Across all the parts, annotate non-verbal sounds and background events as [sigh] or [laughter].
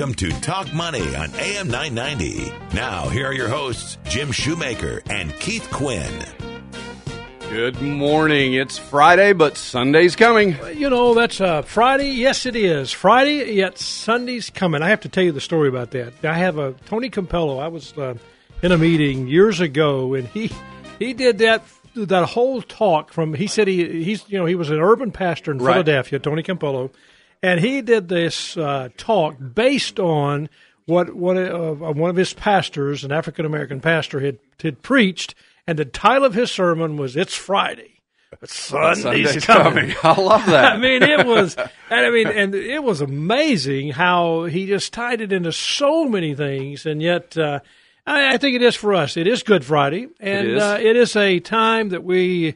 Welcome to Talk Money on AM 990. Now, here are your hosts, Jim Shoemaker and Keith Quinn. Good morning. It's Friday, but Sunday's coming. You know, that's uh, Friday. Yes, it is Friday. Yet Sunday's coming. I have to tell you the story about that. I have a Tony Campolo. I was uh, in a meeting years ago, and he he did that that whole talk from. He said he he's you know he was an urban pastor in Right. Philadelphia, Tony Campolo, and he did this uh, talk based on what what uh, one of his pastors, an African American pastor, had had preached, and the title of his sermon was "It's Friday." But Sunday's, Sunday's coming. coming. [laughs] I love that. I mean, it was, and I mean, and it was amazing how he just tied it into so many things, and yet uh, I, I think it is for us. It is Good Friday, and It is. Uh, it is a time that we,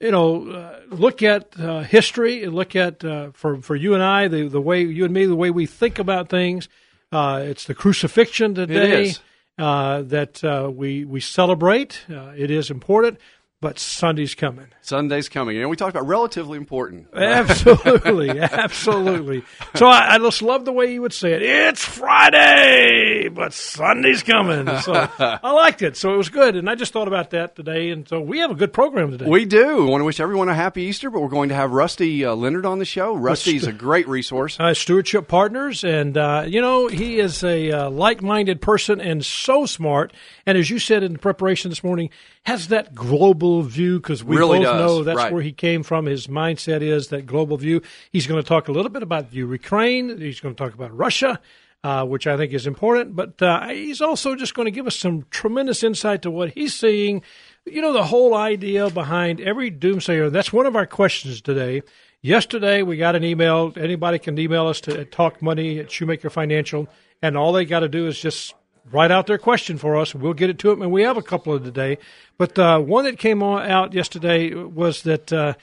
you know, uh, look at uh, history and look at uh, for for you and I the the way you and me the way we think about things. Uh, it's the crucifixion today uh, that uh, we we celebrate. Uh, it is important, but Sunday's coming. Sunday's coming. And we talked about relatively important. [laughs] Absolutely, absolutely. So I, I just love the way you would say it. It's Friday, but Sunday's coming. So I liked it. So it was good, and I just thought about that today. And so we have a good program today. We do. We want to wish everyone a happy Easter, but we're going to have Rusty uh, Leonard on the show. Rusty's a great resource. uh, stewardship partners, and uh, you know he is a uh, like-minded person and so smart. And as you said in the preparation this morning, has that global view because we Really both does, know that's right. where he came from. His mindset is that global view. He's going to talk a little bit about Ukraine. He's going to talk about Russia. Uh, which I think is important, but uh, he's also just going to give us some tremendous insight to what he's seeing. You know, the whole idea behind every doomsayer. That's one of our questions today. Yesterday, we got an email. Anybody can email us to at Talk Money at Shoemaker Financial, and all they got to do is just write out their question for us. We'll get it to them, and we have a couple of today. But uh, one that came on, out yesterday was that uh,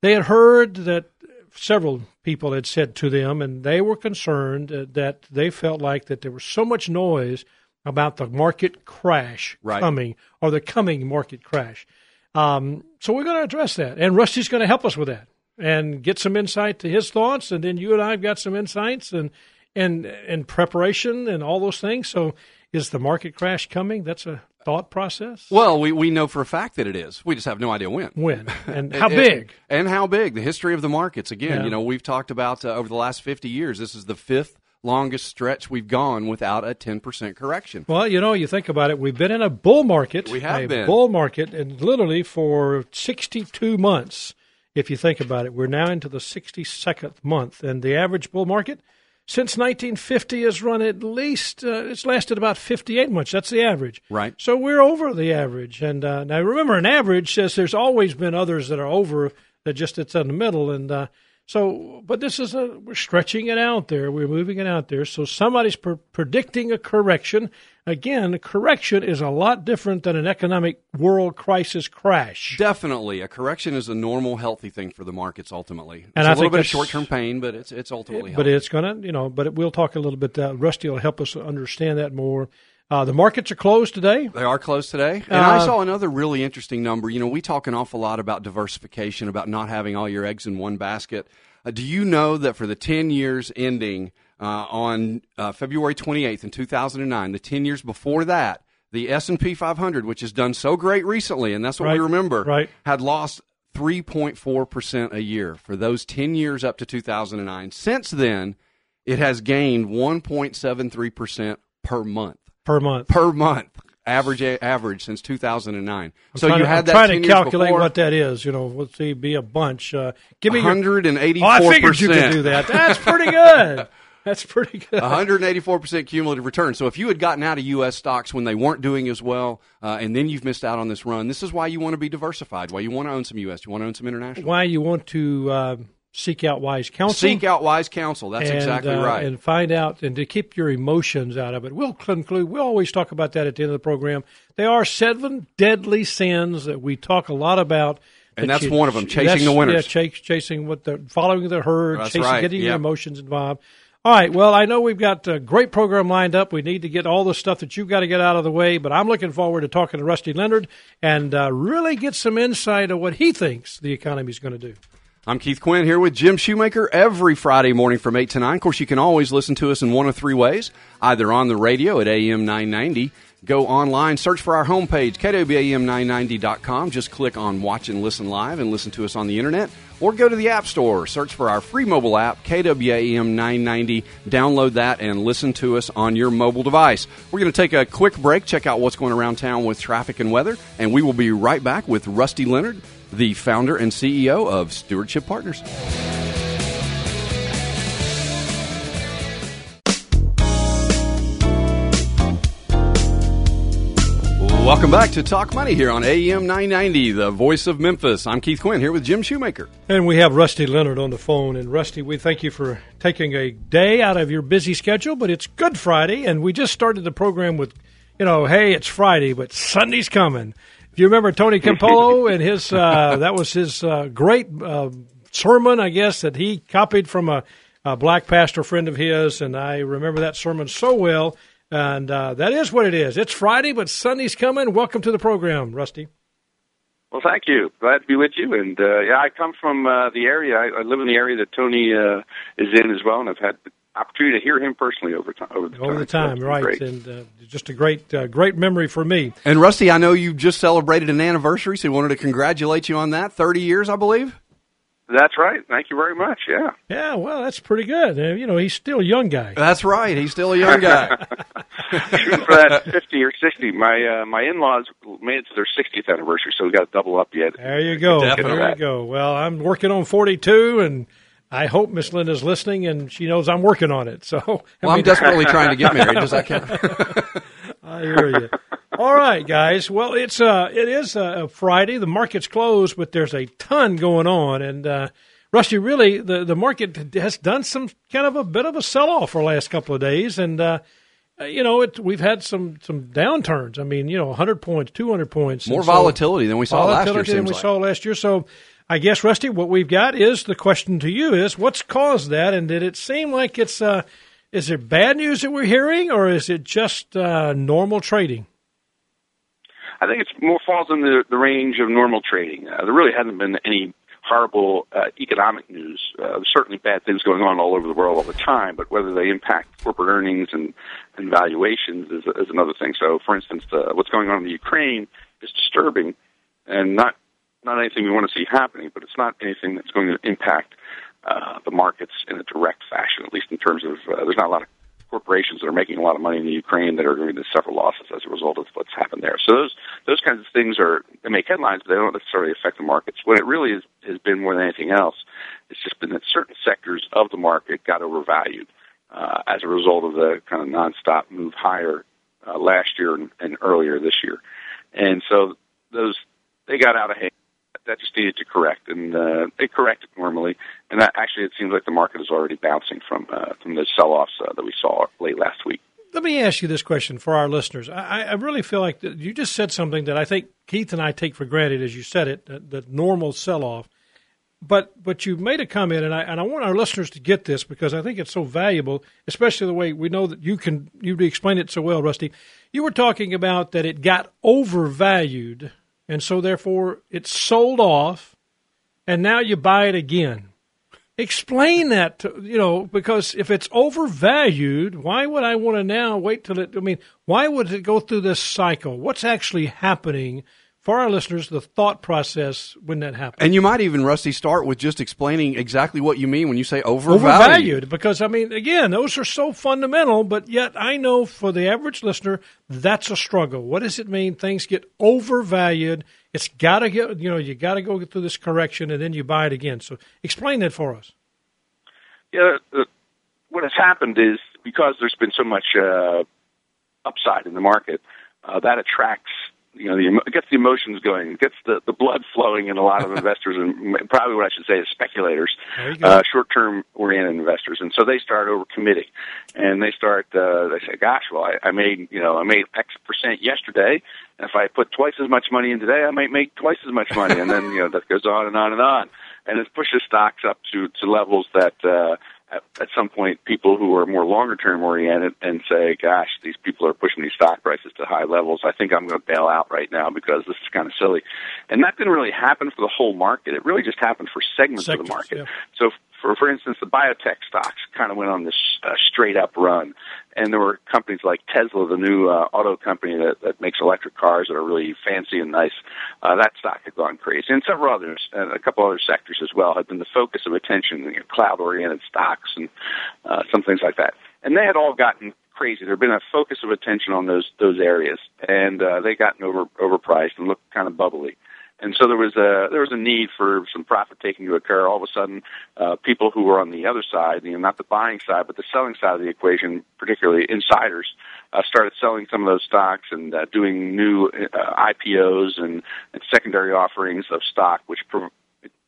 they had heard that several people had said to them, and they were concerned uh, that they felt like that there was so much noise about the market crash Right. coming or the coming market crash. Um, so we're going to address that, and Rusty's going to help us with that and get some insight to his thoughts, and then you and I've got some insights and and and preparation and all those things. So, is the market crash coming? That's a thought process. Well, we, we know for a fact that it is. We just have no idea when. When [laughs] and how And- big? And how big. The history of the markets. Again, Yeah. you know, we've talked about uh, over the last 50 years, this is the fifth longest stretch we've gone without a 10% correction. Well, you know, you think about it. We've been in a bull market. We have a been. bull market, and literally for 62 months. If you think about it, we're now into the 62nd month, and the average bull market since 1950 has run at least uh, it's lasted about 58 months. That's the average. Right. So we're over the average, and uh, now remember, an average says there's always been others that are over that just it's in the middle, and uh, so but this is a we're stretching it out there. We're moving it out there. So somebody's pre- predicting a correction. Again, a correction is a lot different than an economic world crisis crash. Definitely, a correction is a normal, healthy thing for the markets. Ultimately, And it's I a little bit of short-term pain, but it's it's ultimately. but it's going to, you know, but it, we'll talk a little bit. Uh, Rusty will help us understand that more. Uh, the markets are closed today. They are closed today. And I Uh, saw another really interesting number. You know, we talk an awful lot about diversification, about not having all your eggs in one basket. Uh, do you know that for the 10 years ending uh, on uh, February 28th in 2009, the 10 years before that, the S&P 500, which has done so great recently, and that's what we remember, right. had lost 3.4% a year for those 10 years up to 2009. Since then, it has gained 1.73% per month per month. per month average average since 2009. so you to, had I'm that trying 10 to calculate before, what that is. You know, let's see, be a bunch. Uh, give me your. 184 Oh, I figured you could do that. That's pretty good. [laughs] That's pretty good. 184% cumulative return. So if you had gotten out of U.S. stocks when they weren't doing as well, uh, and then you've missed out on this run, this is why you want to be diversified. Why you want to own some U.S. You want to own some international. Why you want to uh, seek out wise counsel. Seek out wise counsel. That's and, exactly uh, right. And find out and to keep your emotions out of it. We'll conclude. We always talk about that at the end of the program. There are seven deadly sins that we talk a lot about. And that that's one of them, chasing the winners. Yeah, chase, chasing what the following the herd, That's chasing, right, getting your emotions involved. All right. Well, I know we've got a great program lined up. We need to get all the stuff that you've got to get out of the way, but I'm looking forward to talking to Rusty Leonard and uh, really get some insight of what he thinks the economy is going to do. I'm Keith Quinn here with Jim Shoemaker every Friday morning from 8 to 9. Of course, you can always listen to us in one of three ways either on the radio at AM 990, go online, search for our homepage, kwam990.com. Just click on Watch and Listen Live and listen to us on the internet, or go to the App Store, search for our free mobile app, KWAM 990. Download that and listen to us on your mobile device. We're going to take a quick break, check out what's going around town with traffic and weather, and we will be right back with Rusty Leonard, the founder and CEO of Stewardship Partners. Welcome back to Talk Money here on AM 990, the voice of Memphis. I'm Keith Quinn here with Jim Shoemaker. And we have Rusty Leonard on the phone. And Rusty, we thank you for taking a day out of your busy schedule, but it's Good Friday, and we just started the program with, you know, hey, it's Friday, but Sunday's coming. If you remember Tony Campolo and his, uh, that was his uh, great uh, sermon, I guess, that he copied from a, a black pastor friend of his, and I remember that sermon so well. And uh, that is what it is. It's Friday, but Sunday's coming. Welcome to the program, Rusty. Well, thank you. Glad to be with you. And uh, yeah, I come from uh, the area. I, I live in the area that Tony uh, is in as well, and I've had opportunity to hear him personally over time. Over the Over time, the time, it's right? great. And uh, just a great, uh, great memory for me. And Rusty, I know you just celebrated an anniversary, so we wanted to congratulate you on that. 30 years, I believe. That's right. Thank you very much. Yeah. Yeah, well, that's pretty good. Uh, you know, he's still a young guy. That's right. He's still a young guy. Shooting [laughs] [laughs] for that 50 or 60. My uh, my in-laws made it to their 60th anniversary, so we got to double up yet. There you go. Definitely. There you go. Well, I'm working on 42, and I hope Miss Lynn is listening, and she knows I'm working on it. [laughs] So, I well, I'm mean, desperately trying to get married. Does that count? I hear you. All right, guys. Well, it's uh, it is uh, Friday. The market's closed, but there's a ton going on, and uh, Rusty, really, the the market has done some kind of a bit of a sell off for the last couple of days, and uh, you know, it, we've had some some downturns. I mean, you know, 100 points, 200 points, More so- volatility than we saw last year, than seems we like. saw last year. So, I guess, Rusty, what we've got is the question to you is what's caused that, and did it seem like it's uh, is it bad news that we're hearing, or is it just uh, normal trading? I think it's more falls in the, the range of normal trading. Uh, there really hasn't been any horrible uh, economic news. Uh, certainly bad things going on all over the world all the time, but whether they impact corporate earnings and, and valuations is, is another thing. So, for instance, uh, what's going on in the Ukraine is disturbing and not not anything we want to see happening, but it's not anything that's going to impact uh, the markets in a direct fashion, at least in terms of uh, there's not a lot of corporations that are making a lot of money in the Ukraine that are going to suffer losses as a result of what's happened there. So those those kinds of things are they make headlines, but they don't necessarily affect the markets. What it really is, has been more than anything else, it's just been that certain sectors of the market got overvalued uh, as a result of the kind of nonstop move higher uh, last year and, and earlier this year, and so those they got out of hand. That just needed to correct, and uh, it corrected normally. And that actually, it seems like the market is already bouncing from uh, from the sell-offs uh, that we saw late last week. Let me ask you this question for our listeners. I, I really feel like you just said something that I think Keith and I take for granted as you said it, the, the normal sell off. But but you made a comment, and I and I want our listeners to get this because I think it's so valuable, especially the way we know that you can you explain it so well, Rusty. You were talking about that it got overvalued, and so therefore it's sold off, and now you buy it again. Explain that, to, you know, because if it's overvalued, why would I want to now wait till it? I mean, why would it go through this cycle? What's actually happening for our listeners? The thought process when that happens. And you might even, Rusty, start with just explaining exactly what you mean when you say overvalued. overvalued because I mean, again, those are so fundamental, but yet I know for the average listener, that's a struggle. What does it mean? Things get overvalued. It's got to get, you know, you got to go through this correction and then you buy it again. So explain that for us. Yeah, uh, what has happened is because there's been so much uh, upside in the market, uh, that attracts you know the it gets the emotions going, it gets the the blood flowing in a lot of [laughs] investors and probably what I should say is speculators, uh, short term oriented investors, and so they start overcommitting, and they start uh, they say, gosh, well I, I made you know I made X percent yesterday, and if I put twice as much money in today, I might make twice as much money, and then you know that goes on and on and on, and it pushes stocks up to to levels that. uh at, at some point people who are more longer term oriented and say, gosh, these people are pushing these stock prices to high levels. I think I'm going to bail out right now because this is kind of silly. And that didn't really happen for the whole market. It really just happened for segments Sectors, of the market. yeah. So for, for instance, the biotech stocks kind of went on this uh, straight up run. And there were companies like Tesla, the new uh, auto company that, that makes electric cars that are really fancy and nice. Uh, that stock had gone crazy. And several others, and a couple other sectors as well, had been the focus of attention, you know, cloud oriented stocks and uh, some things like that. And they had all gotten crazy. There had been a focus of attention on those those areas, and uh, they gotten over overpriced and looked kind of bubbly. And so there was a there was a need for some profit taking to occur. All of a sudden, uh, people who were on the other side, you know, not the buying side, but the selling side of the equation, particularly insiders, uh, started selling some of those stocks and uh, doing new uh, IPOs and, and secondary offerings of stock, which pro-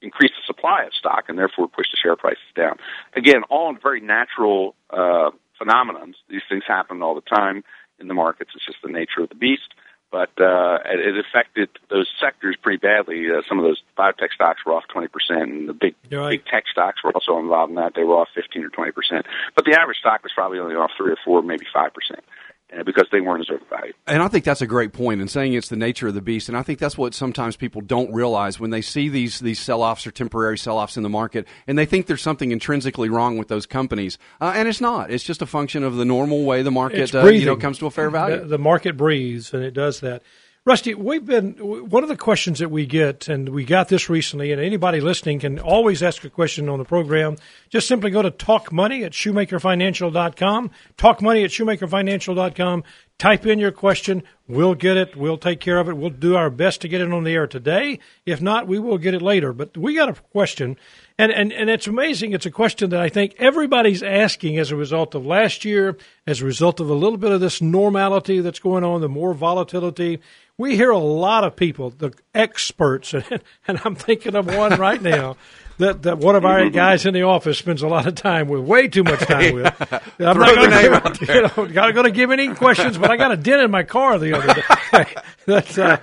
increased the supply of stock and therefore pushed the share prices down. Again, all very natural uh, phenomenons. These things happen all the time in the markets. It's just the nature of the beast but uh, it, it affected those sectors pretty badly. Uh, some of those biotech stocks were off 20%, and the big right. big tech stocks were also involved in that. They were off 15 or 20%. But the average stock was probably only off 3 or 4, maybe 5%. Because they weren't as overvalued. And I think that's a great point in saying it's the nature of the beast. And I think that's what sometimes people don't realize when they see these these sell offs or temporary sell offs in the market, and they think there's something intrinsically wrong with those companies, uh, and it's not. It's just a function of the normal way the market uh, you know comes to a fair value. The, the market breathes, and it does that. Rusty, we've been one of the questions that we get, and we got this recently, and anybody listening can always ask a question on the program. Just simply go to talkmoney at shoemakerfinancial.com, talkmoney at shoemakerfinancial.com, type in your question. We'll get it. We'll take care of it. We'll do our best to get it on the air today. If not, we will get it later. But we got a question, and, and, and it's amazing. It's a question that I think everybody's asking as a result of last year, as a result of a little bit of this normality that's going on, the more volatility. We hear a lot of people, the experts, and, [laughs] and I'm thinking of one right now. [laughs] That, that one of [laughs] our guys in the office spends a lot of time with, way too much time with. [laughs] I'm Throw the gonna name give- out [laughs] you know, not going to give any questions, but I got a dent in my car the other day. That's, uh,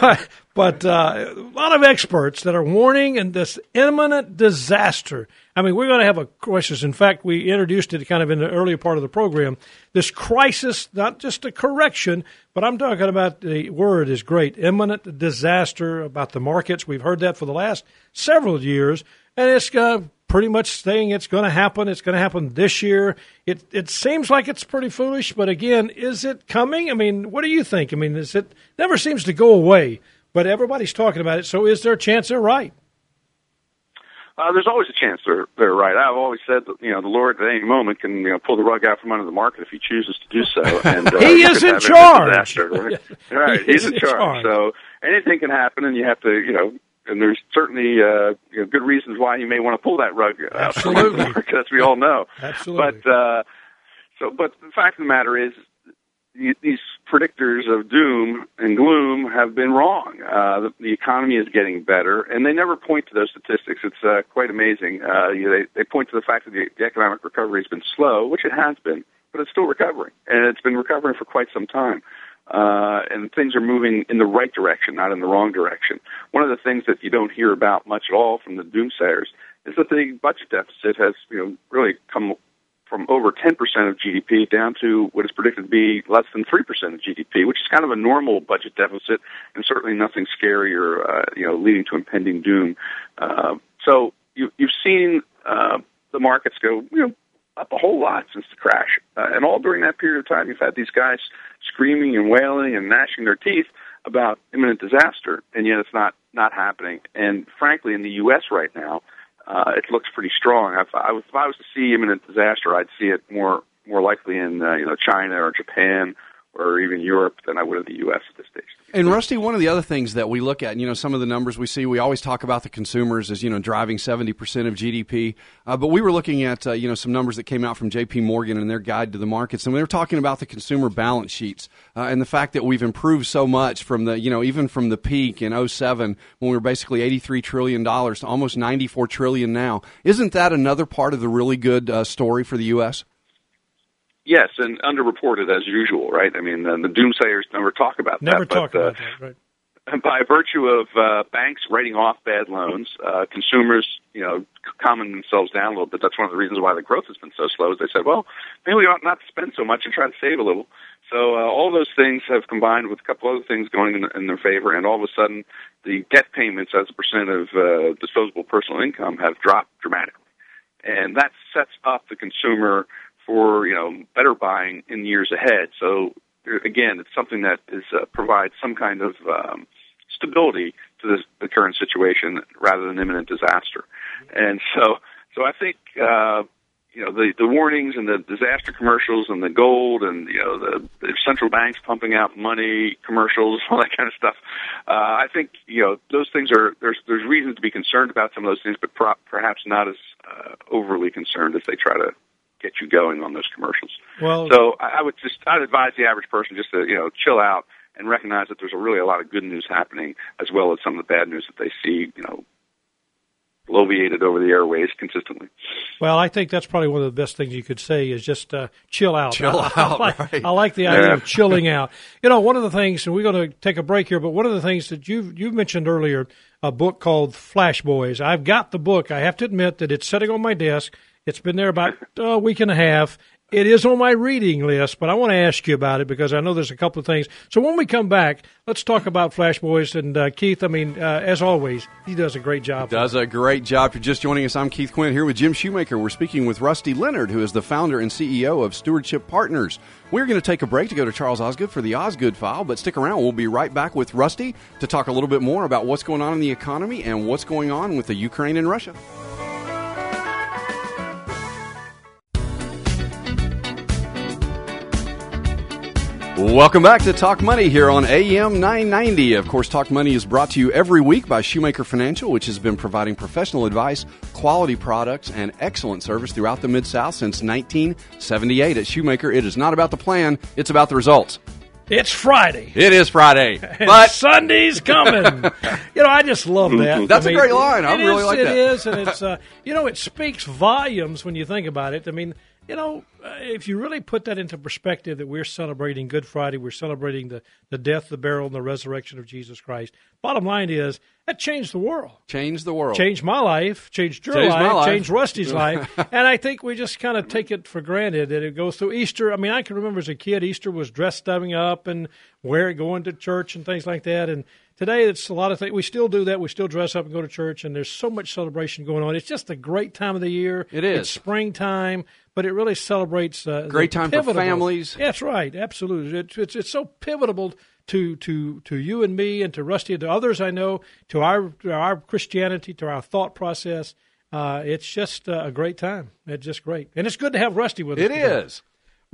but but uh, a lot of experts that are warning and this imminent disaster. I mean, we're going to have a crisis. In fact, we introduced it kind of in the earlier part of the program. This crisis, not just a correction, but I'm talking about the word is great. Imminent disaster about the markets. We've heard that for the last several years, and it's uh, pretty much saying it's going to happen. It's going to happen this year. It it seems like it's pretty foolish, but again, is it coming? I mean, what do you think? I mean, is it never seems to go away, but everybody's talking about it. So, is there a chance they're right? Uh, there's always a chance they're they're right. I've always said that you know the Lord at any moment can you know pull the rug out from under the market if he chooses to do so. [laughs] And uh, He is in charge. right? [laughs] right, He he's in in charge. charge. So anything can happen, and you have to you know. And there's certainly uh, you know, good reasons why you may want to pull that rug out from under the Absolutely. market, as we all know. Absolutely. But uh, so, but the fact of the matter is, these predictors of doom and gloom have been wrong. Uh, the, the economy is getting better, and they never point to those statistics. It's uh, quite amazing. Uh, you know, they, they point to the fact that the, the economic recovery has been slow, which it has been, but it's still recovering, and it's been recovering for quite some time. Uh, and things are moving in the right direction, not in the wrong direction. One of the things that you don't hear about much at all from the doomsayers is that the budget deficit has, you know, really come from over 10% of GDP down to what is predicted to be less than 3% of GDP, which is kind of a normal budget deficit and certainly nothing scary or, uh, you know, leading to impending doom. Uh, so you, you've seen uh, the markets go, you know, up a whole lot since the crash. Uh, and all during that period of time, you've had these guys screaming and wailing and gnashing their teeth about imminent disaster, and yet it's not, not happening. And frankly, in the U.S. right now, uh, it looks pretty strong. If I, was, if I was to see imminent disaster, I'd see it more more likely in uh, you know China or Japan or even Europe than I would of the U.S. at this stage. And Rusty, one of the other things that we look at, you know, some of the numbers we see, we always talk about the consumers as you know driving seventy percent of GDP. Uh, but we were looking at uh, you know some numbers that came out from J.P. Morgan and their guide to the markets, and they were talking about the consumer balance sheets uh, and the fact that we've improved so much from the you know even from the peak in 07 when we were basically eighty three trillion dollars to almost ninety four trillion now. Isn't that another part of the really good uh, story for the U.S.? Yes, and underreported as usual, right? I mean, uh, the doomsayers never talk about Never that. talk but, uh, about that, right? by virtue of uh, banks writing off bad loans, uh, consumers, you know, calming themselves down a little bit. That's one of the reasons why the growth has been so slow. Is they said, well, maybe we ought not to spend so much and try to save a little. So uh, all those things have combined with a couple other things going in, in their favor, and all of a sudden, the debt payments as a percent of uh, disposable personal income have dropped dramatically, and that sets up the consumer for you know better buying in years ahead. So again, it's something that is uh, provides some kind of um, stability to this, the current situation rather than imminent disaster. And so, so I think uh, you know the the warnings and the disaster commercials and the gold and you know the, the central banks pumping out money commercials, [laughs] all that kind of stuff. Uh, I think you know those things are there's there's reasons to be concerned about some of those things, but pro- perhaps not as uh, overly concerned as they try to get you going on those commercials. Well, So I I would just I'd advise the average person just to you know chill out and recognize that there's a really a lot of good news happening as well as some of the bad news that they see you know bloviated over the airways consistently. Well, I think that's probably one of the best things you could say is just uh, chill out. Chill I, [laughs] I out, like, right. I like the idea Yeah. of chilling [laughs] out. You know, one of the things, and we're going to take a break here, but one of the things that you've you've mentioned earlier, a book called Flash Boys. I've got the book. I have to admit that it's sitting on my desk. It's been there about a week and a half. It is on my reading list, but I want to ask you about it because I know there's a couple of things. So when we come back, let's talk about Flash Boys. And uh, Keith, I mean, uh, as always, he does a great job. Does a great job. If you're just joining us, I'm Keith Quinn here with Jim Shoemaker. We're speaking with Rusty Leonard, who is the founder and CEO of Stewardship Partners. We're going to take a break to go to Charles Osgood for the Osgood file, but stick around. We'll be right back with Rusty to talk a little bit more about what's going on in the economy and what's going on with the Ukraine and Russia. Welcome back to Talk Money here on AM 990. Of course, Talk Money is brought to you every week by Shoemaker Financial, which has been providing professional advice, quality products, and excellent service throughout the Mid South since 1978. At Shoemaker, it is not about the plan, it's about the results. It's Friday. It is Friday, [laughs] but Sunday's coming. [laughs] you know, I just love that. That's I a mean, great line. I it really is- like It that. is, and it's uh, you know, it speaks volumes when you think about it. I mean, you know, if you really put that into perspective, that we're celebrating Good Friday, we're celebrating the the death, the burial, and the resurrection of Jesus Christ. Bottom line is that changed the world Changed the world. changed my life, changed your Changed life, life. changed Rusty's [laughs] life, and I think we just kind of take it for granted that it goes through Easter. I mean, I can remember as a kid, Easter was dressed up and wear going to church and things like that, and. Today, it's a lot of things. We still do that. We still dress up and go to church, and there's so much celebration going on. It's just a great time of the year. It is. It's springtime, but it really celebrates. Uh, Great time for pivotal- families. That's right. Absolutely. It's, it's, it's so pivotal to, to, to you and me and to Rusty and to others I know, to our, to our Christianity, to our thought process. Uh, it's just uh, a great time. It's just great. And it's good to have Rusty with us. It today. is.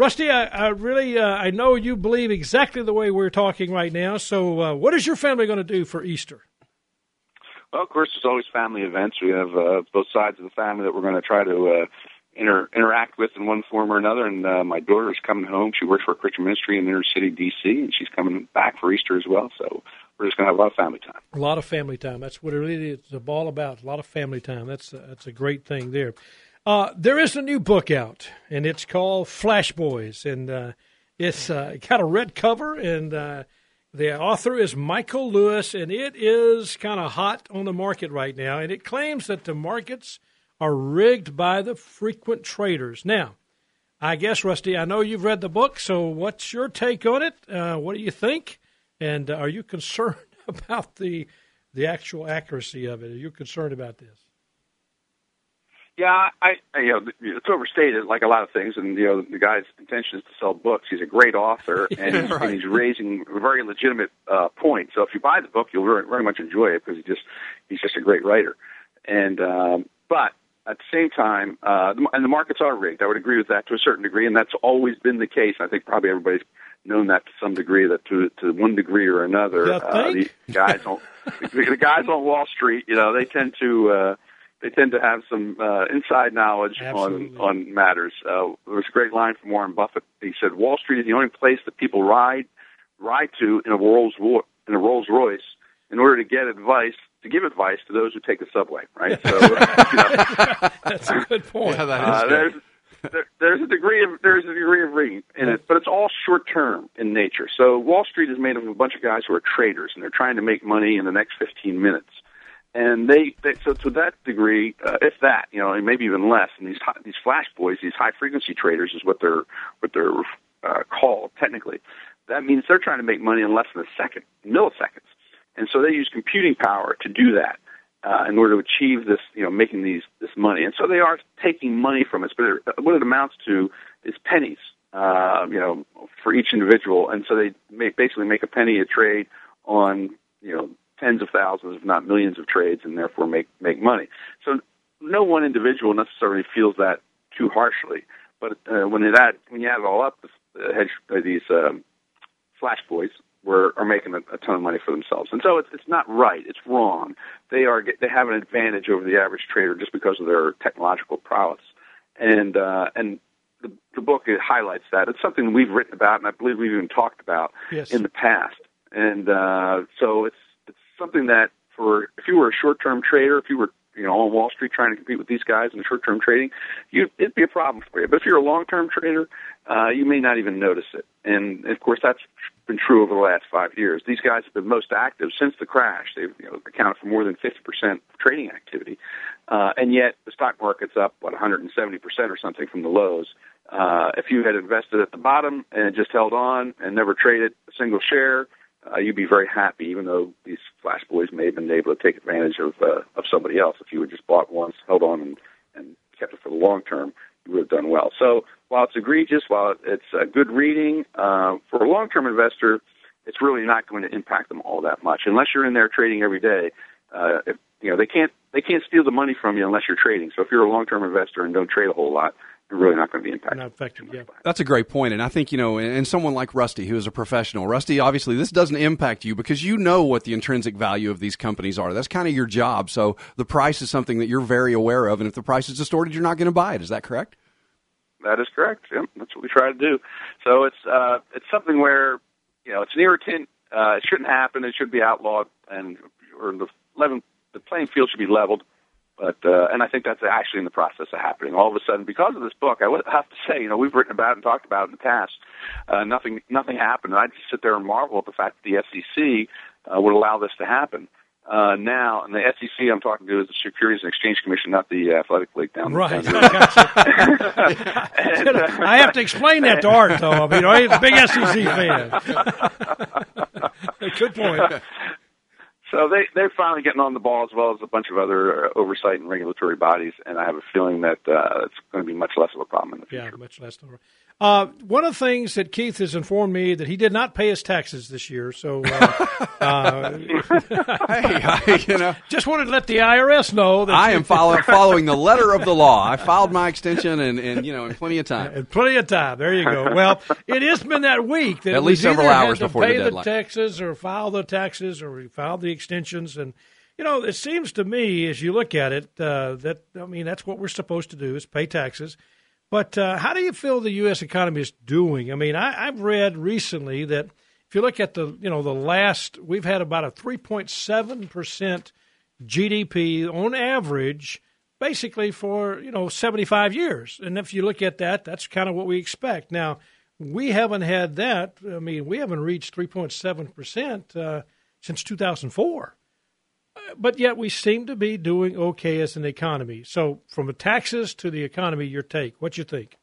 Rusty, I, I really, uh, I know you believe exactly the way we're talking right now. So, uh, what is your family going to do for Easter? Well, of course, there's always family events. We have uh, both sides of the family that we're going to try to uh, inter- interact with in one form or another. And uh, my daughter is coming home. She works for a Christian ministry in inner city D.C., and she's coming back for Easter as well. So we're just going to have a lot of family time. A lot of family time. That's what it really is all about. A lot of family time. That's that's a great thing there. Uh, there is a new book out, and it's called Flash Boys, and uh, it's uh, got a red cover, and uh, the author is Michael Lewis, and it is kind of hot on the market right now, and it claims that the markets are rigged by the frequent traders. Now, I guess Rusty, I know you've read the book, so what's your take on it? Uh, what do you think? And uh, are you concerned [laughs] about the the actual accuracy of it? Are you concerned about this? Yeah, I, I you know it's overstated like a lot of things, and you know the guy's intention is to sell books. He's a great author, [laughs] and, he's, right. and he's raising a very legitimate uh, point. So if you buy the book, you'll very, very much enjoy it because he just he's just a great writer. And um, but at the same time, uh, the, and the markets are rigged. I would agree with that to a certain degree, and that's always been the case. I think probably everybody's known that to some degree, that to to one degree or another, uh, the guys on the, [laughs] the guys on Wall Street, you know, they tend to. Uh, they tend to have some uh, inside knowledge on Absolutely. on matters. Uh, there was a great line from Warren Buffett. He said, "Wall Street is the only place that people ride ride to in a Rolls in a Rolls Royce in order to get advice to give advice to those who take the subway." Right. So, you know, [laughs] That's a good point. Yeah, that is uh, good. there's there, there's a degree of there's a degree of reading in it, but it's all short term in nature. So Wall Street is made up of a bunch of guys who are traders, and they're trying to make money in the next 15 minutes. And they, they so to that degree, uh, if that, you know, and maybe even less. And these hi- these flash boys, these high frequency traders, is what they're what they're uh, called technically. That means they're trying to make money in less than a second, milliseconds. And so they use computing power to do that uh, in order to achieve this, you know, making these this money. And so they are taking money from us, but it, what it amounts to is pennies, uh, you know, for each individual. And so they make, basically make a penny a trade on, you know, tens of thousands, if not millions of trades, and therefore make make money. So no one individual necessarily feels that too harshly. But uh, when it add when you add it all up, the hedge uh, these um, flash boys were are making a, a ton of money for themselves, and so it's it's not right. It's wrong. They are they have an advantage over the average trader just because of their technological prowess, and uh, and the, the book it highlights that. It's something we've written about, and I believe we've even talked about Yes. in the past. And uh, so it's it's something that for if you were a short term trader, if you were you know on Wall Street trying to compete with these guys in short term trading, you it'd be a problem for you. But if you're a long term trader, uh, you may not even notice it. And of course, that's been true over the last five years. These guys have been most active since the crash. They've you know, accounted for more than 50% of trading activity, uh, and yet the stock market's up what 170% or something from the lows. Uh, if you had invested at the bottom and just held on and never traded a single share, uh, you'd be very happy, even though these flash boys may have been able to take advantage of uh, of somebody else. If you had just bought once, held on, and, and kept it for the long term, you would have done well. So while it's egregious, while it's uh, good reading uh, for a long term investor, it's really not going to impact them all that much unless you're in there trading every day. Uh, if, you know they can't they can't steal the money from you unless you're trading. So if you're a long term investor and don't trade a whole lot, really not going to be impacted. Not affected, yeah. That's a great point, and I think you know, and and someone like Rusty, who is a professional, Rusty, obviously this doesn't impact you because you know what the intrinsic value of these companies are. That's kind of your job. So the price is something that you're very aware of, and if the price is distorted, you're not going to buy it. Is that correct? That is correct. Yep, that's what we try to do. So it's uh, it's something where you know it's an irritant. Uh, it shouldn't happen. It should be outlawed, and or the level, the playing field should be leveled. But uh, and I think that's actually in the process of happening. All of a sudden, because of this book, I would have to say, you know, we've written about it and talked about it in the past. Uh, nothing nothing happened. And I just sit there and marvel at the fact that the SEC uh, would allow this to happen. Uh, now, and the SEC I'm talking to is the Securities and Exchange Commission, not the Athletic League down there. Right. [laughs] down And, uh, [laughs] I have to explain that to Art, though. I mean, he's a big SEC fan. [laughs] Good point. So they they're finally getting on the ball as well as a bunch of other uh, oversight and regulatory bodies, and I have a feeling that uh, it's going to be much less of a problem in the future. Yeah, much less. Number. Uh, one of the things that Keith has informed me that he did not pay his taxes this year, so uh, [laughs] uh, hey, I, you know, [laughs] just wanted to let the IRS know that I am follow, [laughs] following the letter of the law. I filed my extension, and, and you know, in plenty of time. And plenty of time. There you go. Well, it has been that week that At least was several either hours had to before the pay deadline. taxes or file the taxes or we filed the extensions. And you know, it seems to me as you look at it uh, that I mean that's what we're supposed to do is pay taxes. But uh, how do you feel the U.S. economy is doing? I mean, I, I've read recently that if you look at the you know the last, we've had about a three point seven percent GDP on average, basically for you know seventy five years. And if you look at that, that's kind of what we expect. Now, we haven't had that. I mean, we haven't reached three point seven percent uh, since two thousand four but yet we seem to be doing okay as an economy. So, from the taxes to the economy, your take. What you think?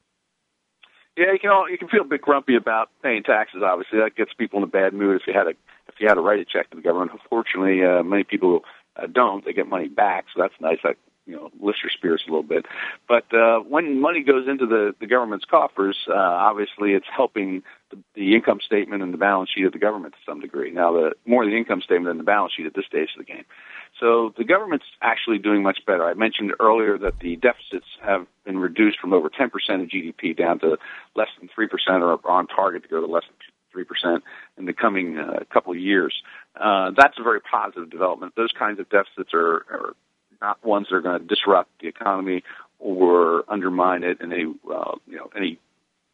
Yeah, you can all, you can feel a bit grumpy about paying taxes. Obviously, that gets people in a bad mood. If you had a if you had to write a check to the government, unfortunately, uh, many people uh, don't. They get money back, so that's nice. That you know lifts your spirits a little bit. But uh, when money goes into the the government's coffers, uh, obviously, it's helping the, the income statement and the balance sheet of the government to some degree. Now, the more the income statement than the balance sheet at this stage of the game. So the government's actually doing much better. I mentioned earlier that the deficits have been reduced from over 10% of GDP down to less than 3% or on target to go to less than three percent in the coming uh, couple of years. Uh, that's a very positive development. Those kinds of deficits are, are not ones that are going to disrupt the economy or undermine it in any uh, you know any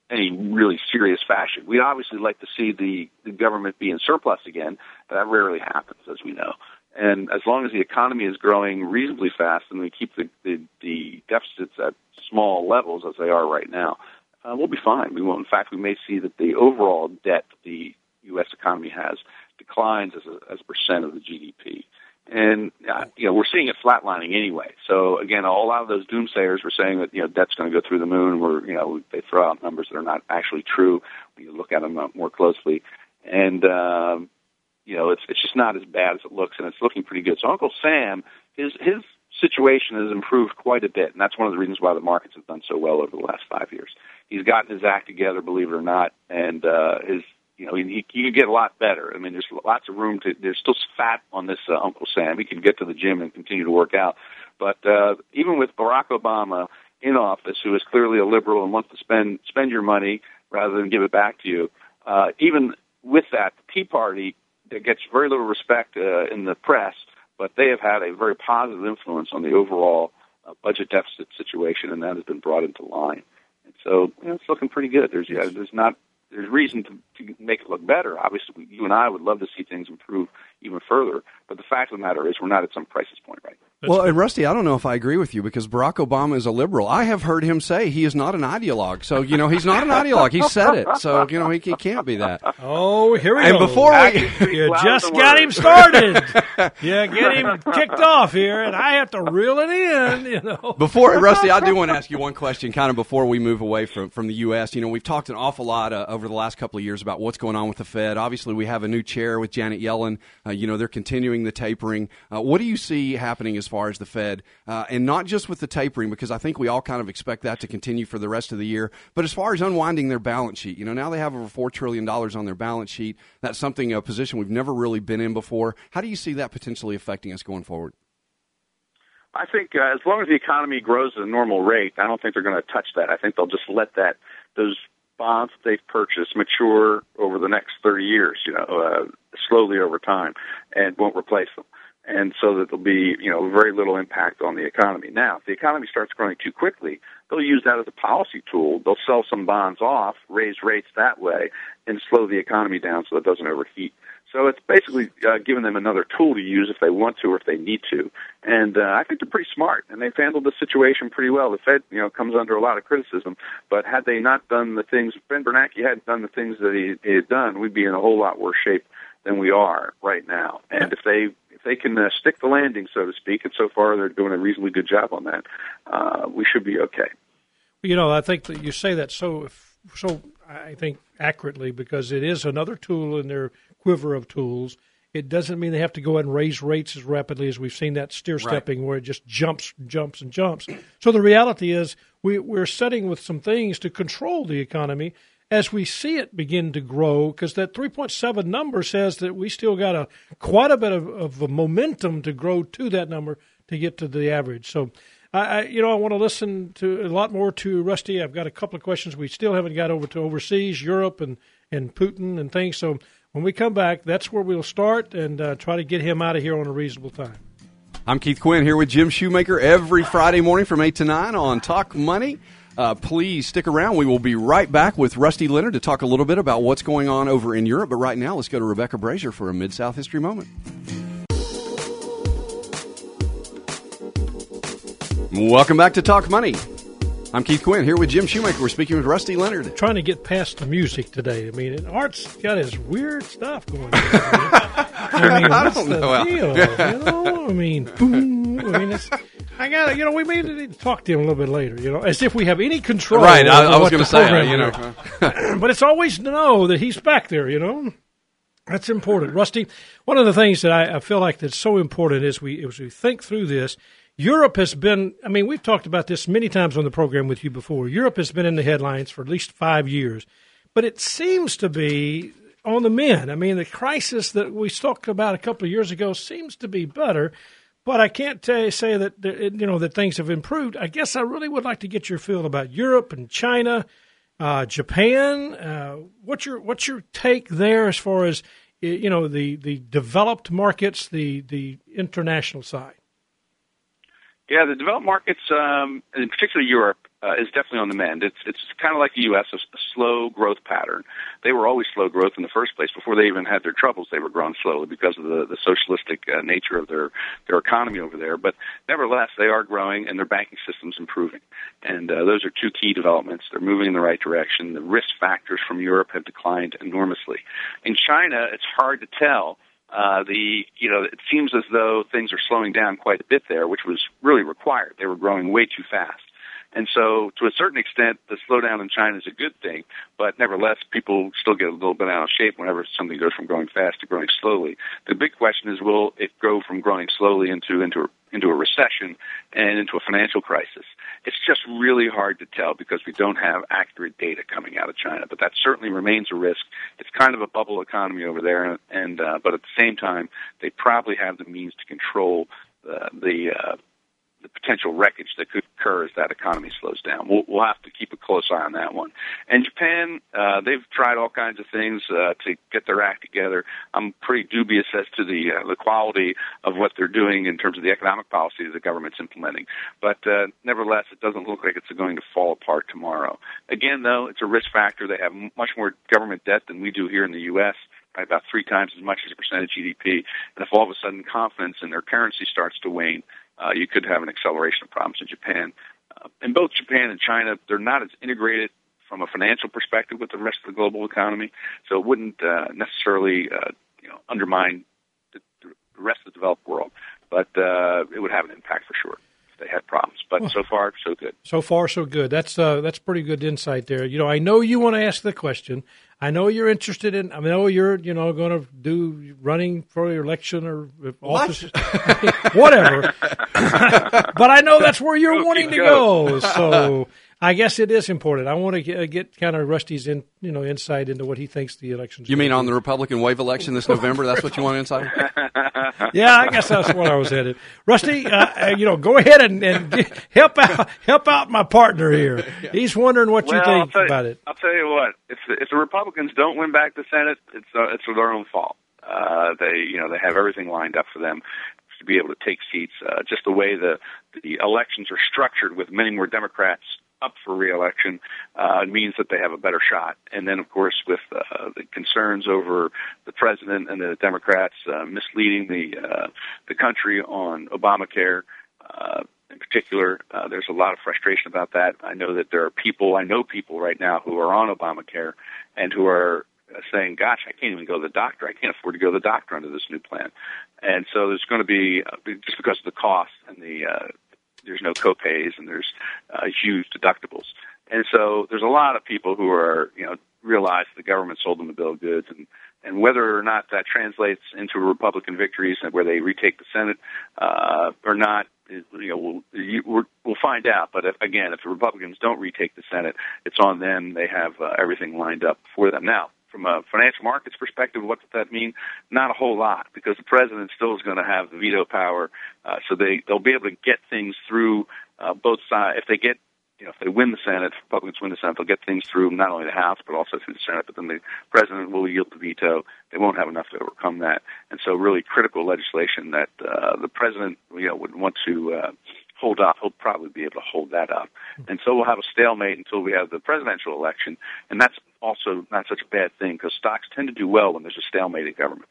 any really serious fashion. We'd obviously like to see the, the government be in surplus again, but that rarely happens, as we know. And as long as the economy is growing reasonably fast and we keep the, the, the deficits at small levels as they are right now, uh, we'll be fine. We will, in fact, we may see that the overall debt the U.S. economy has declines as a, as a percent of the GDP. And uh, you know we're seeing it flatlining anyway. So again, a lot of those doomsayers were saying that you know debt's going to go through the moon. Where you know they throw out numbers that are not actually true when you look at them more closely. And um, you know it's it's just not as bad as it looks, and it's looking pretty good. So Uncle Sam, his his situation has improved quite a bit, and that's one of the reasons why the markets have done so well over the last five years. He's gotten his act together, believe it or not, and uh, his you know, he, he could get a lot better. I mean, there's lots of room to. There's still fat on this uh, Uncle Sam. He can get to the gym and continue to work out. But uh, even with Barack Obama in office, who is clearly a liberal and wants to spend spend your money rather than give it back to you, uh, even with that, the Tea Party that gets very little respect uh, in the press, but they have had a very positive influence on the overall uh, budget deficit situation, and that has been brought into line. And so you know, it's looking pretty good. There's yeah, there's not there's reason to, to make it look better. Obviously, you and I would love to see things improve even further. But the fact of the matter is, we're not at some crisis point right now. Well, and Rusty, I don't know if I agree with you because Barack Obama is a liberal. I have heard him say he is not an ideologue. So you know, he's not an ideologue. He said it. So you know, he, he can't be that. Oh, here we and go. before we, [laughs] you just got him started. [laughs] yeah, get him kicked off here, and I have to reel it in. You know. Before Rusty, I do want to ask you one question, kind of before we move away from from the U.S. You know, we've talked an awful lot uh, over the last couple of years about what's going on with the Fed. Obviously, we have a new chair with Janet Yellen. Uh, you know, they're continuing the tapering. Uh, what do you see happening as far as the Fed, uh, and not just with the tapering, because I think we all kind of expect that to continue for the rest of the year, but as far as unwinding their balance sheet, you know, now they have over four trillion dollars on their balance sheet. That's something a position we've never really been in before. How do you see that potentially affecting us going forward? I think uh, as long as the economy grows at a normal rate, I don't think they're going to touch that. I think they'll just let that those bonds they've purchased mature over the next 30 years, you know, uh, slowly over time, and won't replace them. And so that there'll be, you know, very little impact on the economy. Now, if the economy starts growing too quickly, they'll use that as a policy tool. They'll sell some bonds off, raise rates that way, and slow the economy down so it doesn't overheat. So it's basically uh, giving them another tool to use if they want to or if they need to. And uh, I think they're pretty smart, and they've handled the situation pretty well. The Fed, you know, comes under a lot of criticism, but had they not done the things, Ben Bernanke hadn't done the things that he, he had done, we'd be in a whole lot worse shape than we are right now. And if they if they can uh, stick the landing, so to speak, and so far they're doing a reasonably good job on that, uh, we should be okay. You know, I think that you say that so so I think accurately because it is another tool in their quiver of tools. It doesn't mean they have to go ahead and raise rates as rapidly as we've seen that steer stepping right. where it just jumps, jumps, and jumps. So the reality is we, we're setting with some things to control the economy as we see it begin to grow because that 3.7 number says that we still got a quite a bit of, of momentum to grow to that number to get to the average. So I, I, you know, I want to listen to a lot more to Rusty. I've got a couple of questions we still haven't got over to overseas, Europe, and and Putin and things. So when we come back, that's where we'll start and uh, try to get him out of here on a reasonable time. I'm Keith Quinn here with Jim Shoemaker every Friday morning from 8 to 9 on Talk Money. Uh, please stick around. We will be right back with Rusty Leonard to talk a little bit about what's going on over in Europe. But right now, let's go to Rebecca Brazier for a Mid South History Moment. Welcome back to Talk Money. I'm Keith Quinn here with Jim Shoemaker. We're speaking with Rusty Leonard. Trying to get past the music today. I mean, Art's got his weird stuff going on. [laughs] I mean, what's I the know. deal? [laughs] you know, I mean, boom. I mean, it's. I got to, you know, we may need to talk to him a little bit later, you know, as if we have any control. Right, I, I was going to say, you know. [clears throat] but it's always to know that he's back there, you know. That's important. Rusty, one of the things that I, I feel like that's so important is we, as we think through this Europe has been, I mean, we've talked about this many times on the program with you before. Europe has been in the headlines for at least five years, but it seems to be on the mend. I mean, the crisis that we talked about a couple of years ago seems to be better, but I can't say that, you know, that things have improved. I guess I really would like to get your feel about Europe and China uh, Japan. Uh, what's your what's your take there as far as you know the the developed markets, the the international side? Yeah, the developed markets, um, in particular Europe, uh, is definitely on the mend. It's it's kind of like the U.S., a, a slow growth pattern. They were always slow growth in the first place. Before they even had their troubles, they were growing slowly because of the, the socialistic uh, nature of their their economy over there. But nevertheless, they are growing, and their banking system's improving. And uh, those are two key developments. They're moving in the right direction. The risk factors from Europe have declined enormously. In China, it's hard to tell uh, the you know it seems as though things are slowing down quite a bit there, which was really required. They were growing way too fast. And so, to a certain extent, the slowdown in China is a good thing, but nevertheless, people still get a little bit out of shape whenever something goes from growing fast to growing slowly. The big question is, will it go from growing slowly into into into a recession and into a financial crisis? It's just really hard to tell because we don't have accurate data coming out of China. But that certainly remains a risk. It's kind of a bubble economy over there, and uh, but at the same time, they probably have the means to control uh, the uh, the potential wreckage that could occur as that economy slows down. We'll, we'll have to keep a close eye on that one. And Japan, uh, they've tried all kinds of things uh, to get their act together. I'm pretty dubious as to the uh, the quality of what they're doing in terms of the economic policy that the government's implementing. But uh, nevertheless, it doesn't look like it's going to fall apart tomorrow. Again, though, it's a risk factor. They have much more government debt than we do here in the U.S about three times as much as a percent of GDP. And if all of a sudden confidence in their currency starts to wane, uh, you could have an acceleration of problems in Japan. Uh, in both Japan and China, they're not as integrated from a financial perspective with the rest of the global economy, so it wouldn't uh, necessarily uh, you know undermine the, the rest of the developed world, but uh, it would have an impact for sure they had problems. But well, so far, so good. So far, so good. That's uh, that's pretty good insight there. You know, I know you want to ask the question. I know you're interested in. I know you're you know going to do running for your election or office, [laughs] whatever. [laughs] but I know that's where you're wanting to go. So I guess it is important. I want to get, get, kind of Rusty's in, you know, insight into what he thinks the elections. You mean be. on the Republican wave election this November? That's what you want insight? [laughs] yeah, I guess that's what I was headed. Rusty, uh, uh you know, go ahead and, and [laughs] help out help out my partner here. He's wondering what well, you think you, about it. I'll tell you what. If the, if the Republicans don't win back the Senate, it's uh, it's their own fault. Uh, they you know they have everything lined up for them to be able to take seats. Uh, just the way the the elections are structured, with many more Democrats up for reelection uh, means that they have a better shot. And then, of course, with uh, the concerns over the president and the Democrats uh, misleading the uh, the country on Obamacare. Uh, in particular, uh, there's a lot of frustration about that. I know that there are people, I know people right now who are on Obamacare and who are saying, "Gosh, I can't even go to the doctor. I can't afford to go to the doctor under this new plan." And so there's going to be just because of the cost and the uh, there's no copays and there's uh, huge deductibles. And so there's a lot of people who are, you know, realize the government sold them a bill of goods and and whether or not that translates into a Republican victories where they retake the Senate uh, or not, you know, we'll, we'll find out. But if, again, if the Republicans don't retake the Senate, it's on them. They have uh, everything lined up for them. Now, from a financial markets perspective, what does that mean? Not a whole lot, because the president still is going to have the veto power, uh, so they they'll be able to get things through uh, both sides. If they get you know, if they win the Senate, if Republicans win the Senate, they'll get things through not only the House but also through the Senate. But then the president will yield the veto. They won't have enough to overcome that, and so really critical legislation that uh, the president, you know, would want to uh, hold up. He'll probably be able to hold that up, and so we'll have a stalemate until we have the presidential election, and that's also not such a bad thing because stocks tend to do well when there's a stalemate in government.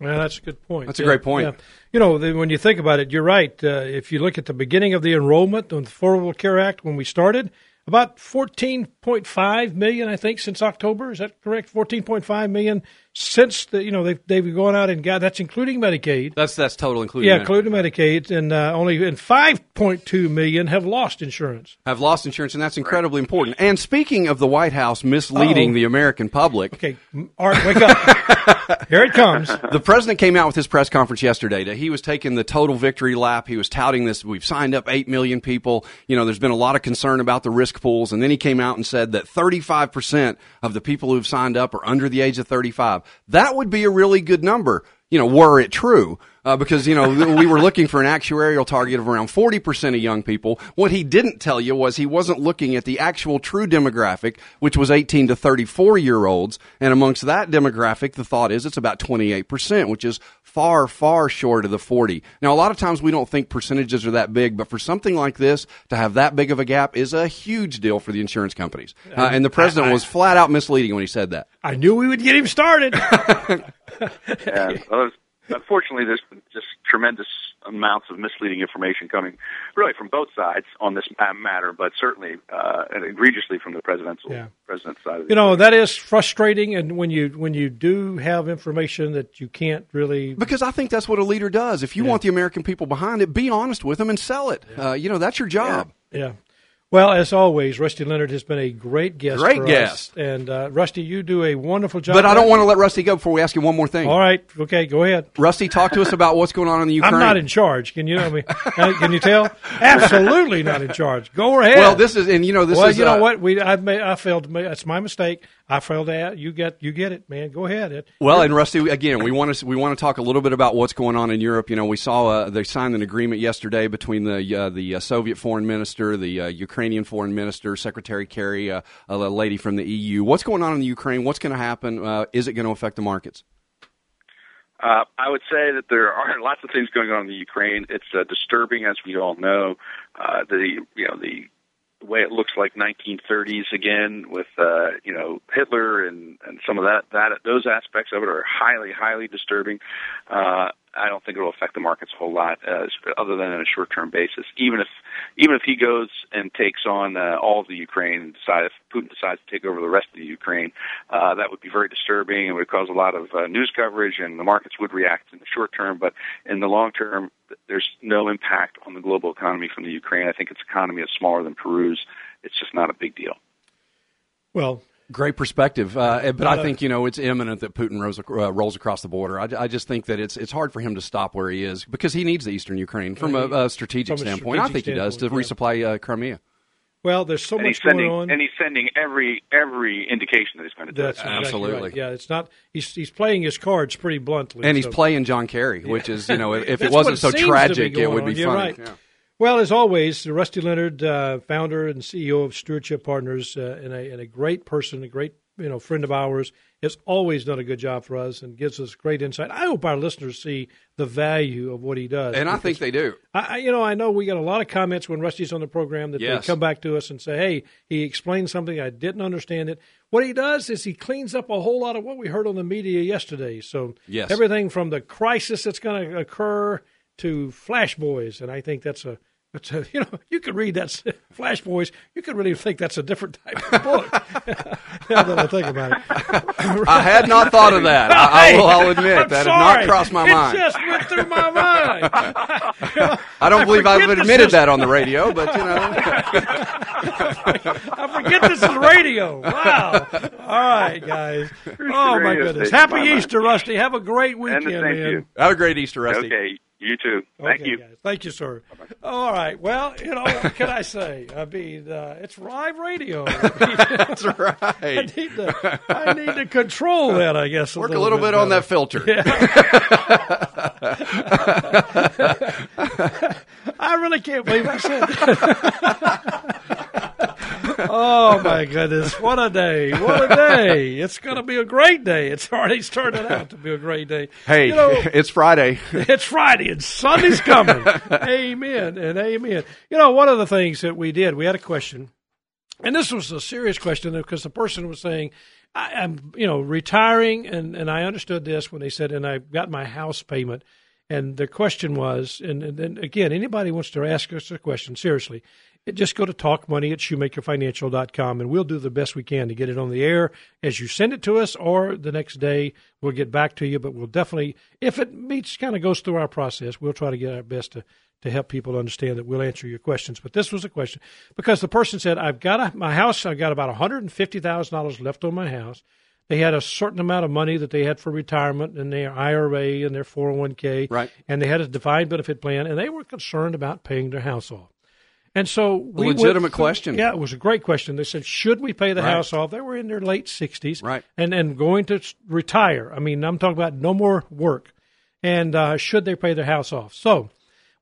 Well, that's a good point. That's a great point. Yeah. You know, when you think about it, you're right. Uh, if you look at the beginning of the enrollment on the Affordable Care Act when we started, about 14.5 million, I think, since October. Is that correct? 14.5 million since the you know they've they've gone out and got that's including Medicaid. That's that's total including yeah, including Medicaid, and uh, only and 5.2 million have lost insurance. Have lost insurance, and that's incredibly important. And speaking of the White House misleading Uh-oh. the American public, okay, Art, wake up! [laughs] Here it comes. The president came out with his press conference yesterday. That he was taking the total victory lap. He was touting this. We've signed up eight million people. You know, there's been a lot of concern about the risk pools, and then he came out and said that 35 percent of the people who've signed up are under the age of 35. That would be a really good number, you know, were it true. uh, because you know [laughs] we were looking for an actuarial target of around 40% of young people. What he didn't tell you was he wasn't looking at the actual true demographic, which was 18 to 34 year olds, and amongst that demographic, the thought is it's about 28%, which is far, far short of the 40. Now, a lot of times we don't think percentages are that big, but for something like this to have that big of a gap is a huge deal for the insurance companies. Uh, and the president was flat out misleading when he said that. I knew we would get him started. [laughs] Yeah. Well, unfortunately, there's just tremendous amounts of misleading information coming, really from both sides on this matter, but certainly uh, and egregiously from the presidential Yeah. president's side. Of the you know that is frustrating, and when you when you do have information that you can't really Because I think that's what a leader does. If you want the American people behind it, be honest with them and sell it. Uh, you know, that's your job. Yeah. Well, as always, Rusty Leonard has been a great guest. Great guest. us. and uh, Rusty, you do a wonderful job. But I don't want to let Rusty go before we ask you one more thing. All right, okay, go ahead. Rusty, talk to us about what's going on in the Ukraine. I'm not in charge. Can you know me? Uh, Can you tell? Absolutely not in charge. Go ahead. Well, this is, and you know, this well, is. you know uh, what? We I made, I failed. to That's my mistake. I failed to. You get you get it, man. Go ahead. It, Well, and Rusty, again, we want to we want to talk a little bit about what's going on in Europe. You know, we saw uh, they signed an agreement yesterday between the uh, the uh, Soviet foreign minister, the uh, Ukrainian foreign minister, Secretary Kerry, uh, a lady from the EU. What's going on in the Ukraine? What's going to happen? Uh, is it going to affect the markets? Uh, I would say that there are [laughs] lots of things going on in the Ukraine. It's uh, disturbing, as we all know. Uh, the you know the way it looks like 1930s again, with uh, you know Hitler and and some of that that those aspects of it are highly highly disturbing. Uh, I don't think it will affect the markets a whole lot, uh, other than on a short-term basis. Even if even if he goes and takes on uh, all of the Ukraine and decide if Putin decides to take over the rest of the Ukraine, uh, that would be very disturbing and would cause a lot of uh, news coverage, and the markets would react in the short term. But in the long term, there's no impact on the global economy from the Ukraine. I think its economy is smaller than Peru's. It's just not a big deal. well, Great perspective, uh, but I think you know it's imminent that Putin rolls, uh, rolls across the border. I, I just think that it's it's hard for him to stop where he is because he needs the eastern Ukraine from a, a strategigic From a standpoint. I strategic think he does to standpoint, resupply uh, Crimea. well, there's so And he's much going sending on. and he's sending every every indication that he's going to do That's it. exactly Absolutely. right. Yeah, it's not. He's he's playing his cards pretty bluntly, And he's playing John Kerry, which is you know if [laughs] it wasn't so seems to be tragic, it would be on. You're funny. right. Yeah. Well, as always, Rusty Leonard, uh, founder and CEO of Stewardship Partners, uh, and, a, and a great person, a great you know friend of ours, has always done a good job for us and gives us great insight. I hope our listeners see the value of what he does. And I think they do. I, you know, I know we get a lot of comments when Rusty's on the program that Yes. they come back to us and say, "Hey, he explained something I didn't understand it." What he does is he cleans up a whole lot of what we heard on the media yesterday. So Yes. everything from the crisis that's going to occur to Flash Boys, and I think that's a. That's a, [laughs] you know, you could read that Flash Boys. You could really think that's a different type of book. [laughs] now that I think about it, [laughs] I had not thought of that. I, I will, I'll admit I'm that sorry. has not crossed my it mind. just went through my mind. I don't believe I've admitted that on the radio, but you know, I forget this is radio. Wow. All right, guys. Oh, my goodness. Happy. Easter, Rusty. Have a great And weekend, the same man. to you. have a great Easter, Rusty. Okay, you too. Thank Okay, you. Guys. Thank you, sir. All right. Well, you know, what can I say? I mean, uh, it's live radio. [laughs] That's I right. need to, I need to control that, I guess. Work a little bit on that filter. [laughs] [laughs] I really can't believe I said that. Oh my goodness! What a day! What a day! It's going to be a great day. It's already started out to be a great day. Hey, you know, it's Friday. it's Friday and Sunday's coming. [laughs] amen and amen. You know, one of the things that we did, we had a question, and this was a serious question because the person was saying, I, "I'm, you know, retiring," and and I understood this when they said, "and I got my house payment." And the question was, and, and, and again, anybody wants to ask us a question, seriously, just go to talkmoney at shoemakerfinancial.com and we'll do the best we can to get it on the air as you send it to us or the next day we'll get back to you. But we'll definitely, if it meets, kind of goes through our process, we'll try to get our best to, to help people understand that we'll answer your questions. But this was a question because the person said, I've got a, my house, I've got about $150,000 left on my house. They had a certain amount of money that they had for retirement and their IRA and their 401k. Right. And they had a defined benefit plan and they were concerned about paying their house off. And so we legitimate question. Yeah, it was a great question. They said, should we pay the Right. house off? They were in their late 60s. Right. And, and going to retire. I mean, I'm talking about no more work. and uh, should they pay their house off? So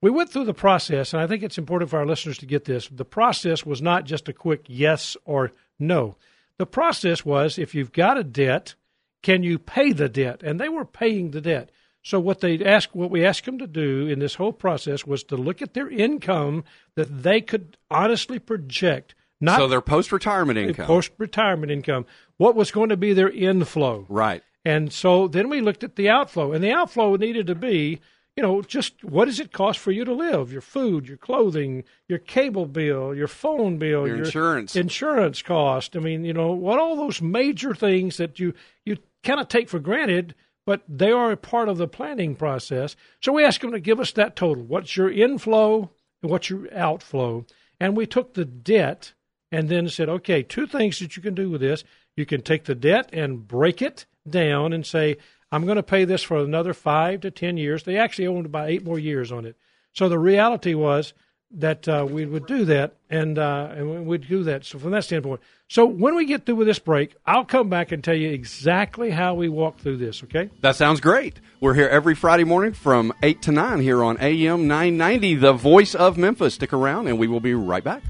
we went through the process, and I think it's important for our listeners to get this. The process was not just a quick yes or no. The process was if you've got a debt, can you pay the debt? And they were paying the debt. So what they asked, what we asked them to do in this whole process was to look at their income that they could honestly project. Not so their post retirement income. Uh, post retirement income. What was going to be their inflow? Right. And so then we looked at the outflow, and the outflow needed to be, you know, just what does it cost for you to live? Your food, your clothing, your cable bill, your phone bill, your, your insurance, insurance cost. I mean, you know, what all those major things that you you kind of take for granted but they are a part of the planning process. So we asked them to give us that total. What's your inflow and what's your outflow? And we took the debt and then said, okay, two things that you can do with this. You can take the debt and break it down and say, I'm going to pay this for another five to 10 years. They actually owned about eight more years on it. So the reality was that uh, we would do that, and uh, and we'd do that. So from that standpoint, so when we get through with this break, I'll come back and tell you exactly how we walk through this. Okay? That sounds great. We're here every Friday morning from eight to nine here on AM nine ninety, the voice of Memphis. Stick around, and we will be right back.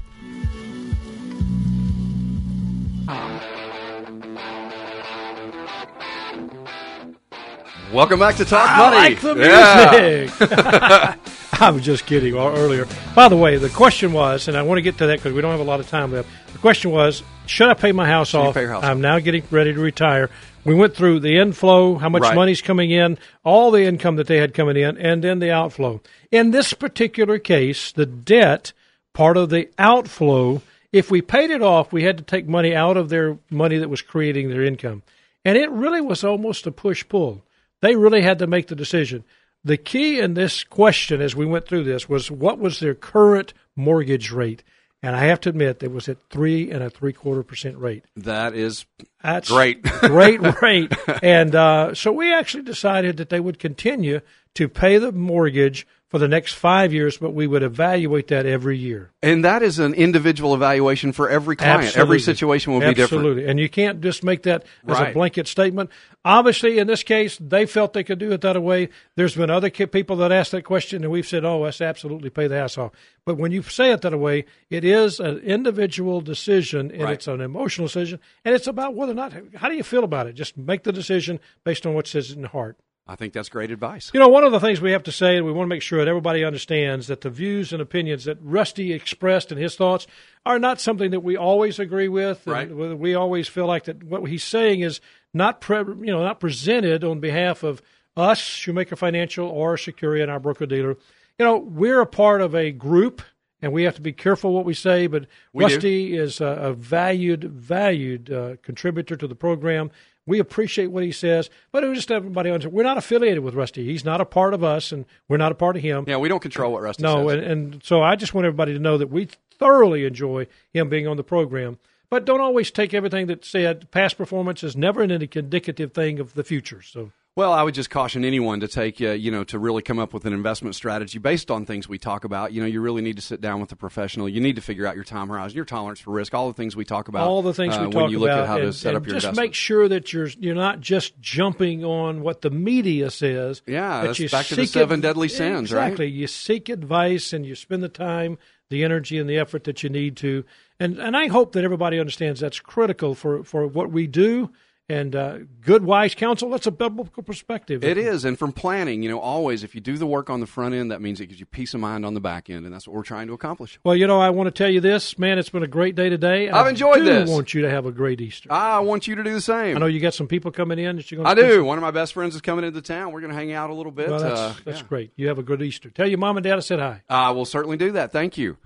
Welcome back to Talk I Money. like the music. Yeah. [laughs] [laughs] I was just kidding earlier. By the way, the question was, and I want to get to that because we don't have a lot of time left. The question was, should I pay my house should off? House I'm off? now getting ready to retire. We went through the inflow, how much right. money's coming in, all the income that they had coming in, and then the outflow. In this particular case, the debt, part of the outflow, if we paid it off, we had to take money out of their money that was creating their income. And it really was almost a push pull. They really had to make the decision. The key in this question as we went through this was what was their current mortgage rate? And I have to admit, it was at three and a three quarter percent rate. That is That's great, [laughs] great rate. And uh, so we actually decided that they would continue to pay the mortgage for the next five years, but we would evaluate that every year. And that is an individual evaluation for every client. Absolutely. Every situation will Absolutely. be different. Absolutely. And you can't just make that as Right. a blanket statement. Obviously, in this case, they felt they could do it that way. There's been other people that asked that question, and we've said, oh, let's absolutely pay the house off. But when you say it that way, it is an individual decision, and Right. it's an emotional decision, and it's about whether or not, how do you feel about it? Just make the decision based on what says in the heart. I think that's great advice. You know, one of the things we have to say, and we want to make sure that everybody understands that the views and opinions that Rusty expressed in his thoughts are not something that we always agree with. Right. We always feel like that what he's saying is not, pre- you know, not presented on behalf of us, Shoemaker Financial, or Securian, our broker dealer. You know, we're a part of a group. And we have to be careful what we say, but We do. Rusty is a, a valued, valued uh, contributor to the program. We appreciate what he says, but it was just everybody understand. We're not affiliated with Rusty. He's not a part of us, and we're not a part of him. Yeah, we don't control what Rusty no, says. and, and so I just want everybody to know that we thoroughly enjoy him being on the program. But don't always take everything that's said. Past performance is never an indicative thing of the future. So Well, I would just caution anyone to take, uh, you know, to really come up with an investment strategy based on things we talk about. You know, you really need to sit down with a professional. You need to figure out your time horizon, your tolerance for risk, all the things we talk about. all the things uh, we when you look about, at how to and, set up your just investment. make sure that you're you're not just jumping on what the media says. Yeah, that's you back to the seven ad- deadly sins, right? Exactly. You seek advice and you spend the time, the energy, and the effort that you need to. And and I hope that everybody understands that's critical for for what we do. And uh, good, wise counsel. That's a biblical perspective. It is, and from planning, you know, always if you do the work on the front end, that means it gives you peace of mind on the back end, and that's what we're trying to accomplish. Well, you know, I want to tell you this, man. It's been a great day today. I've enjoyed I do this. Want you to have a great Easter. I want you to do the same. I know you got some people coming in that you're going. I to do. One of my best friends is coming into town. We're going to hang out a little bit. Well, that's uh, that's yeah. great. You have a good Easter. Tell your mom and dad I said hi. I will certainly do that. Thank you.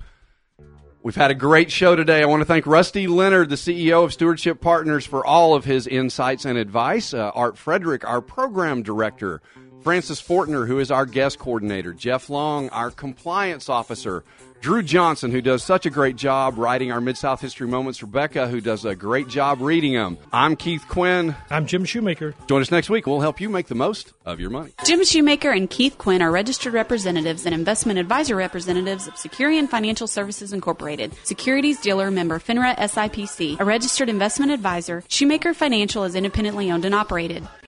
We've had a great show today. I want to thank Rusty Leonard, the CEO of Stewardship Partners, for all of his insights and advice. Uh, Art Frederick, our program director. Francis Fortner, who is our guest coordinator. Jeff Long, our compliance officer. Drew Johnson, who does such a great job writing our Mid South History Moments. Rebecca, who does a great job reading them. I'm Keith Quinn. I'm Jim Shoemaker. Join us next week. We'll help you make the most of your money. Jim Shoemaker and Keith Quinn are registered representatives and investment advisor representatives of Securian Financial Services Incorporated, securities dealer member FINRA SIPC, a registered investment advisor. Shoemaker Financial is independently owned and operated.